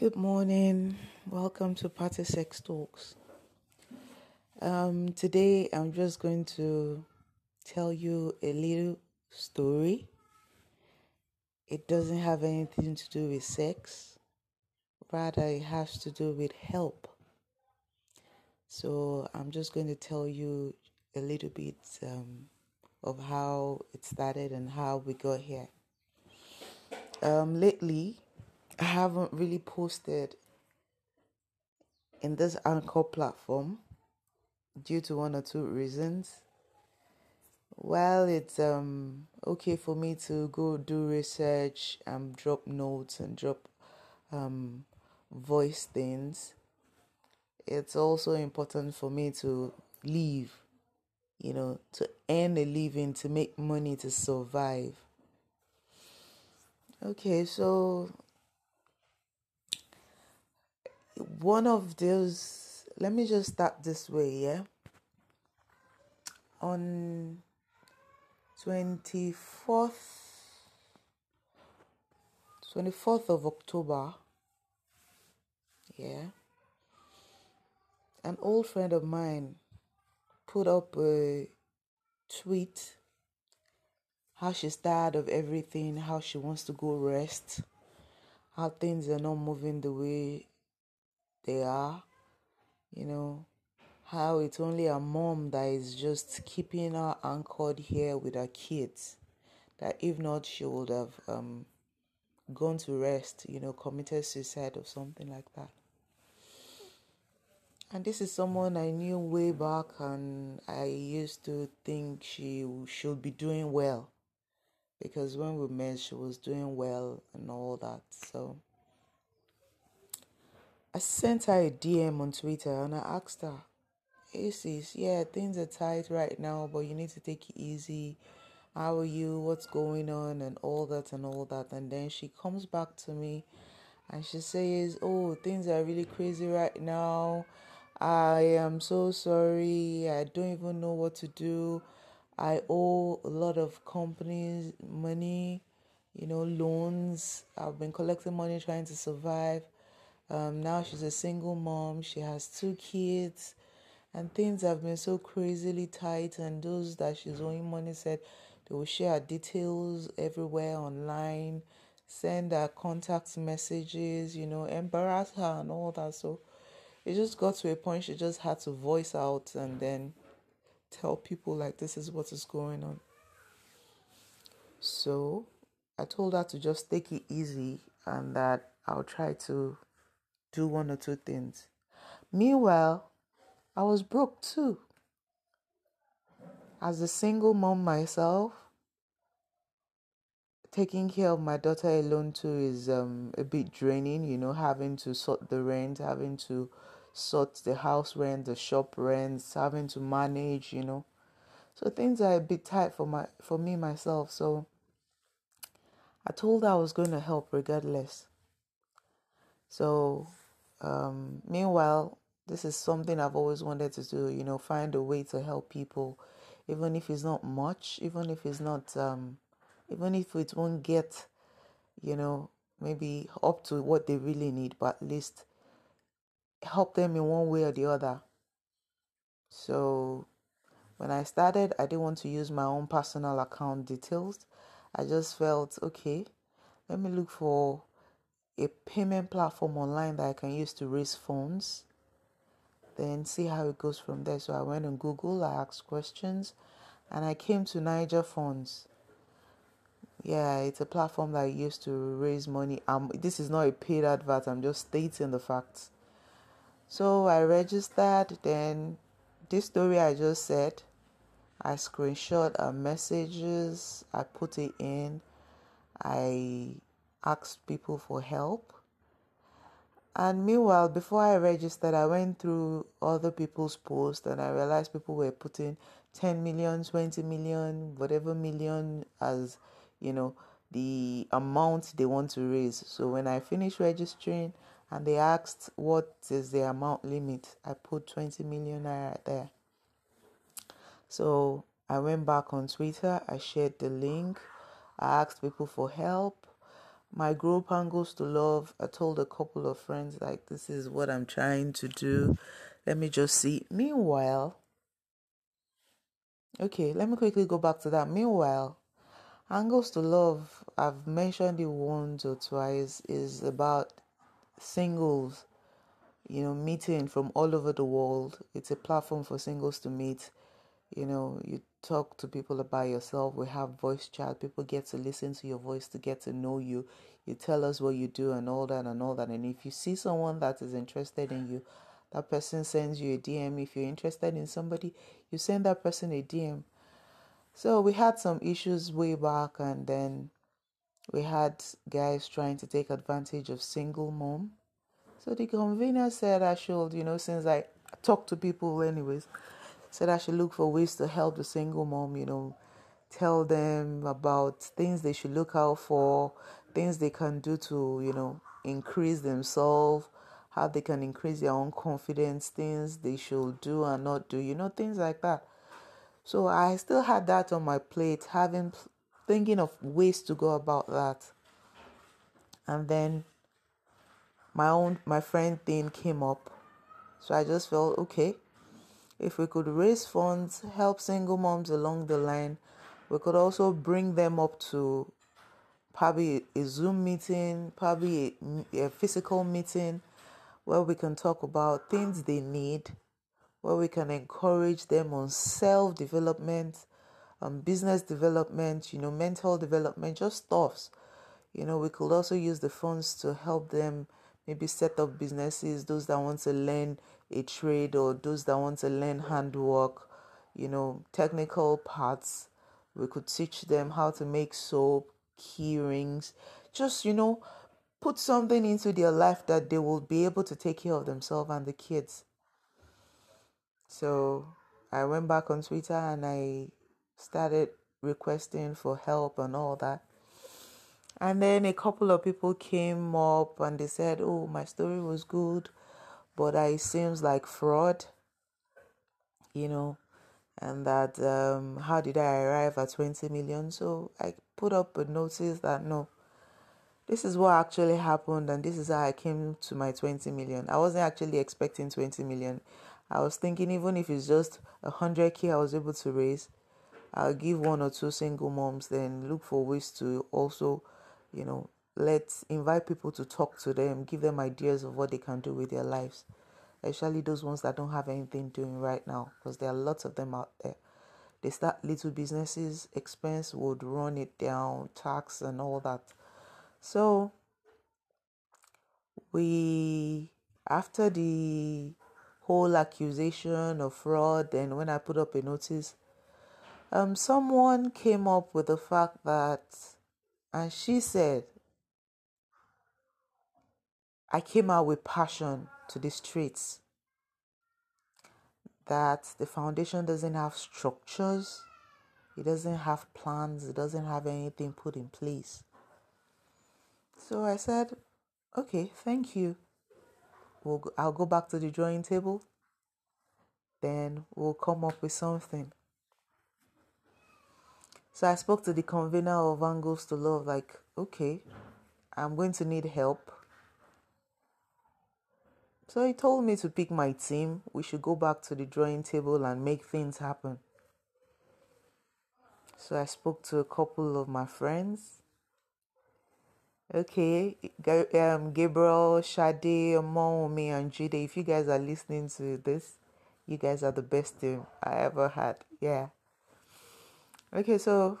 Good morning. Welcome to Party Sex Talks. Um, today I'm just going to tell you a little story. It doesn't have anything to do with sex, rather, it has to do with help. So I'm just going to tell you a little bit um, of how it started and how we got here. Um, lately, I haven't really posted in this Anchor platform due to one or two reasons. Well, it's um okay for me to go do research and drop notes and drop um voice things. It's also important for me to live, you know, to earn a living, to make money to survive. Okay, so one of those let me just start this way yeah? On 24th 24th of october yeah? An old friend of mine put up a tweet how she's tired of everything how she wants to go rest how things are not moving the way they are, you know, how it's only a mom that is just keeping her anchored here with her kids. That if not, she would have um, gone to rest, you know, committed suicide or something like that. And this is someone I knew way back, and I used to think she should be doing well because when we met, she was doing well and all that. So I sent her a DM on Twitter and I asked her, Hey sis, yeah, things are tight right now, but you need to take it easy. How are you? What's going on? And all that and all that. And then she comes back to me and she says, Oh, things are really crazy right now. I am so sorry. I don't even know what to do. I owe a lot of companies money, you know, loans. I've been collecting money trying to survive. Um, now she's a single mom. She has two kids, and things have been so crazily tight. And those that she's owing money said they will share details everywhere online, send her contact messages, you know, embarrass her and all that. So it just got to a point she just had to voice out and then tell people like this is what is going on. So I told her to just take it easy and that I'll try to do one or two things. Meanwhile, I was broke too. As a single mom myself, taking care of my daughter alone too is um, a bit draining, you know, having to sort the rent, having to sort the house rent, the shop rents, having to manage, you know. So things are a bit tight for my for me myself. So I told her I was going to help regardless. So um, meanwhile, this is something I've always wanted to do, you know, find a way to help people, even if it's not much, even if it's not, um, even if it won't get, you know, maybe up to what they really need, but at least help them in one way or the other. So when I started, I didn't want to use my own personal account details. I just felt okay, let me look for a payment platform online that I can use to raise funds. Then see how it goes from there. So I went on Google, I asked questions, and I came to Niger Funds. Yeah, it's a platform that I use to raise money. Um, this is not a paid advert. I'm just stating the facts. So I registered. Then this story I just said, I screenshot our messages. I put it in. I asked people for help. And meanwhile, before I registered, I went through other people's posts and I realized people were putting 10 million, 20 million, whatever million as, you know, the amount they want to raise. So when I finished registering and they asked what is the amount limit, I put 20 million there. So I went back on Twitter, I shared the link, I asked people for help, my group angles to love. I told a couple of friends like this is what i'm trying to do. Let me just see. Meanwhile okay let me quickly go back to that. Meanwhile angles to love i've mentioned it once or twice is about singles you know meeting from all over the world. It's a platform for singles to meet you know you talk to people about yourself. We have voice chat. People get to listen to your voice to get to know you. You tell us what you do and all that and all that. And if you see someone that is interested in you that person sends you a dm if you're interested in somebody you send that person a dm so we had some issues way back and then we had guys trying to take advantage of single mom. So the convener said i should you know since i talk to people anyways said I should look for ways to help the single mom, you know, tell them about things they should look out for, things they can do to, you know, increase themselves, how they can increase their own confidence, things they should do and not do, you know, things like that. So I still had that on my plate, having thinking of ways to go about that. And then my own my friend thing came up. So I just felt okay if we could raise funds, help single moms along the line, we could also bring them up to probably a Zoom meeting, probably a, a physical meeting where we can talk about things they need, where we can encourage them on self development, um, business development, you know, mental development, just stuffs. You know, we could also use the funds to help them maybe set up businesses, those that want to learn a trade or those that want to learn handwork, you know, technical parts. We could teach them how to make soap, key rings, just, you know, put something into their life that they will be able to take care of themselves and the kids. So I went back on Twitter and I started requesting for help and all that. And then a couple of people came up and they said, Oh, my story was good but it seems like fraud, you know, and that um, how did I arrive at 20 million? So I put up a notice that no, this is what actually happened, and this is how I came to my 20 million. I wasn't actually expecting 20 million. I was thinking even if it's just a 100k I was able to raise, I'll give one or two single moms, then look for ways to also, you know, let's invite people to talk to them, give them ideas of what they can do with their lives, especially those ones that don't have anything doing right now, because there are lots of them out there. They start little businesses, expense would run it down, tax and all that. So we after the whole accusation of fraud and when I put up a notice, um someone came up with the fact that and she said I came out with passion to the streets. That the foundation doesn't have structures, it doesn't have plans, it doesn't have anything put in place. So I said, okay, thank you. We'll go, I'll go back to the drawing table. Then we'll come up with something. So I spoke to the convener of Angles to Love, like, okay, I'm going to need help so he told me to pick my team. We should go back to the drawing table and make things happen. So I spoke to a couple of my friends. Okay, um, Gabriel, Shade, Momi, and Jide, if you guys are listening to this, you guys are the best team I ever had. Yeah. Okay, so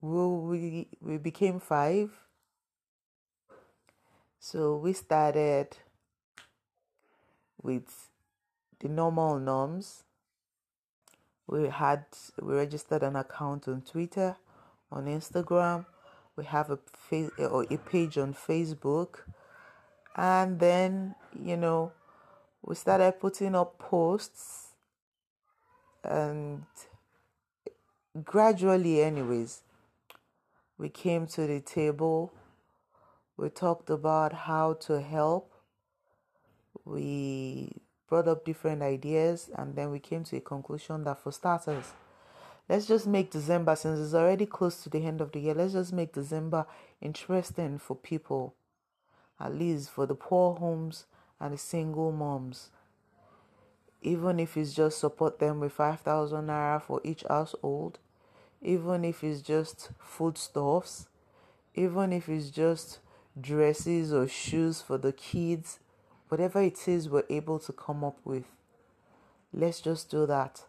we we became five. So we started with the normal norms. We had we registered an account on Twitter, on Instagram. We have a face or a page on Facebook, and then you know we started putting up posts, and gradually, anyways, we came to the table. We talked about how to help we brought up different ideas and then we came to a conclusion that for starters let's just make December since it's already close to the end of the year. Let's just make December interesting for people, at least for the poor homes and the single moms. Even if it's just support them with 5,000 naira for each household, even if it's just foodstuffs, even if it's just dresses or shoes for the kids, whatever it is we're able to come up with, let's just do that.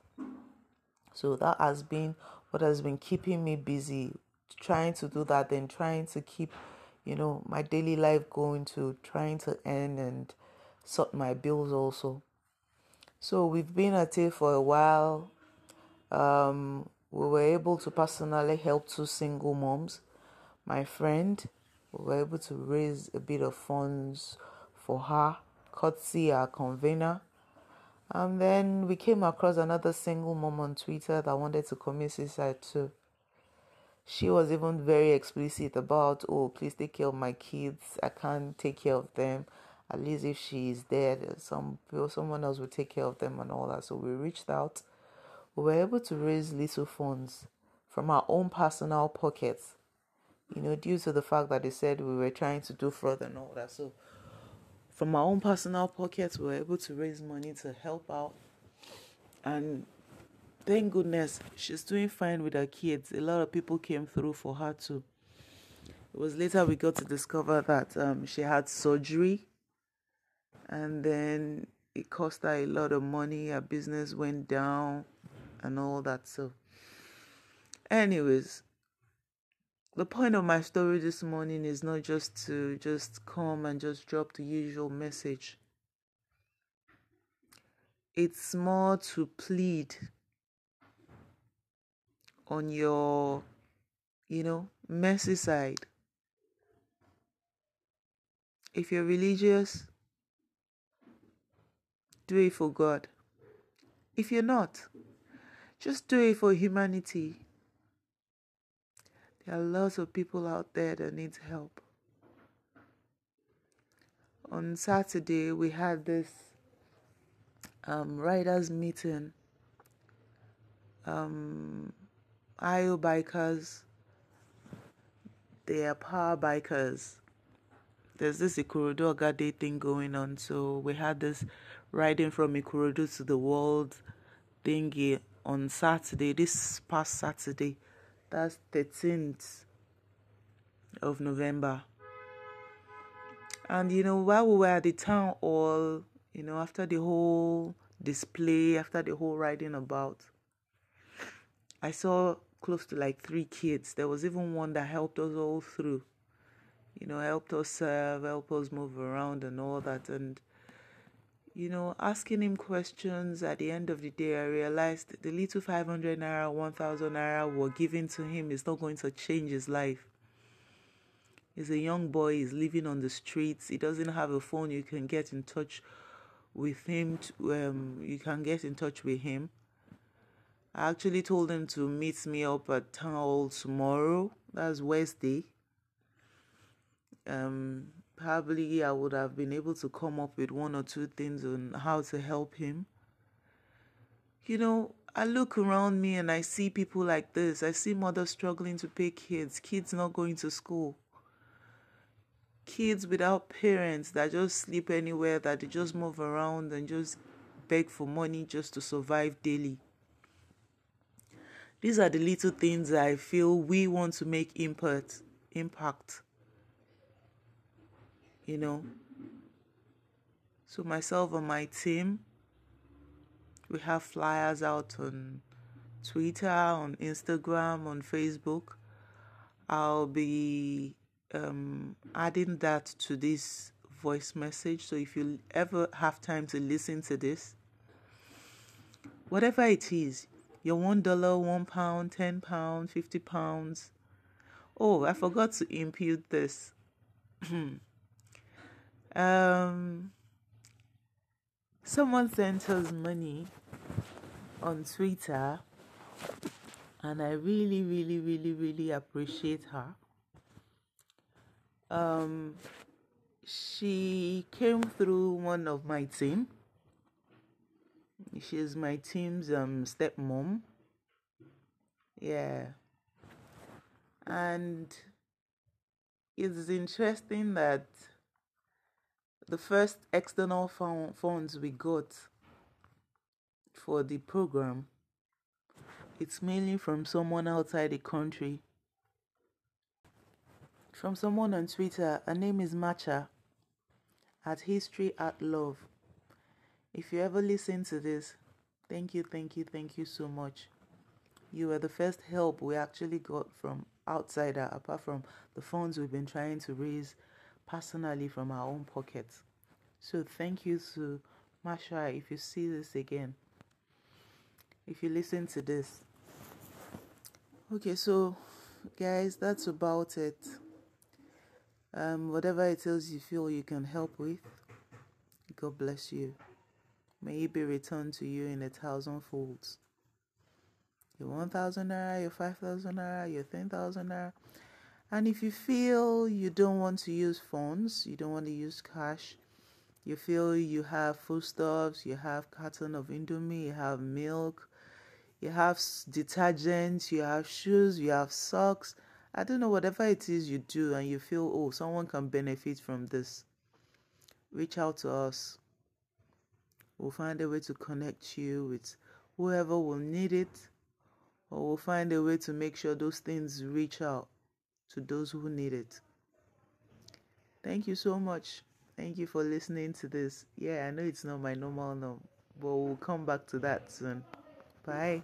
So that has been what has been keeping me busy, trying to do that, then trying to keep, you know, my daily life going to trying to earn and sort my bills also. So we've been at it for a while. Um, we were able to personally help two single moms. My friend, we were able to raise a bit of funds for her, courtesy our convener. And then we came across another single mom on Twitter that wanted to commit suicide too. She was even very explicit about, oh, please take care of my kids. I can't take care of them. At least if she is dead, some someone else will take care of them and all that. So we reached out. We were able to raise little funds from our own personal pockets. You know, due to the fact that they said we were trying to do fraud and all that. So from our own personal pockets, we were able to raise money to help out. And thank goodness she's doing fine with her kids. A lot of people came through for her too. It was later we got to discover that um, she had surgery and then it cost her a lot of money. Her business went down and all that. So, anyways, the point of my story this morning is not just to just come and just drop the usual message. It's more to plead on your, you know, mercy side. If you're religious, do it for God. If you're not, just do it for humanity. There are lots of people out there that need help. On Saturday, we had this um, writers' meeting. Um, IO bikers, they are power bikers. There's this Ikorodu Ogade thing going on, so we had this riding from Ikorodu to the world thingy on Saturday, this past Saturday. That's 13th of November. And you know, while we were at the town hall, you know, after the whole display, after the whole riding about, I saw close to like three kids. There was even one that helped us all through, you know, helped us serve, helped us move around and all that. And you know, asking him questions at the end of the day, I realized the little 500 naira, 1000 naira were given to him is not going to change his life. He's a young boy, he's living on the streets, he doesn't have a phone, you can get in touch with him, to, um, you can get in touch with him. I actually told him to meet me up at town hall tomorrow, that's Wednesday. Um, probably I would have been able to come up with one or two things on how to help him. You know, I look around me and I see people like this. I see mothers struggling to pay kids, kids not going to school, kids without parents that just sleep anywhere, that they just move around and just beg for money just to survive daily. These are the little things I feel we want to make impact impact you know. So, myself and my team, we have flyers out on Twitter, on Instagram, on Facebook. I'll be um, adding that to this voice message. So, if you ever have time to listen to this, whatever it is, your one dollar, one pound, ten pound, fifty pounds. Oh, I forgot to impute this. Um, someone sent us money on Twitter, and I really, really, really, really appreciate her. Um, she came through one of my team. She's my team's um stepmom. Yeah. And it's interesting that the first external funds we got for the program it's mainly from someone outside the country. From someone on twitter her name is matcha at history at love. If you ever listen to this thank you thank you thank you so much. You were the first help we actually got from outsider apart from the funds we've been trying to raise personally from our own pockets. So thank you to Masha if you see this again. If you listen to this. Okay, so guys, that's about it. Um, whatever it is you feel you can help with, God bless you. May it be returned to you in a thousand folds. Your 1000 naira, your 5000 naira, your 10,000 naira and if you feel you don't want to use phones, you don't want to use cash, you feel you have foodstuffs, you have carton of indomie, you have milk, you have detergents, you have shoes, you have socks. I don't know, whatever it is you do, and you feel, oh, someone can benefit from this, reach out to us. We'll find a way to connect you with whoever will need it, or we'll find a way to make sure those things reach out to those who need it. Thank you so much. Thank you for listening to this. Yeah, I know it's not my normal no, but we'll come back to that soon. Bye.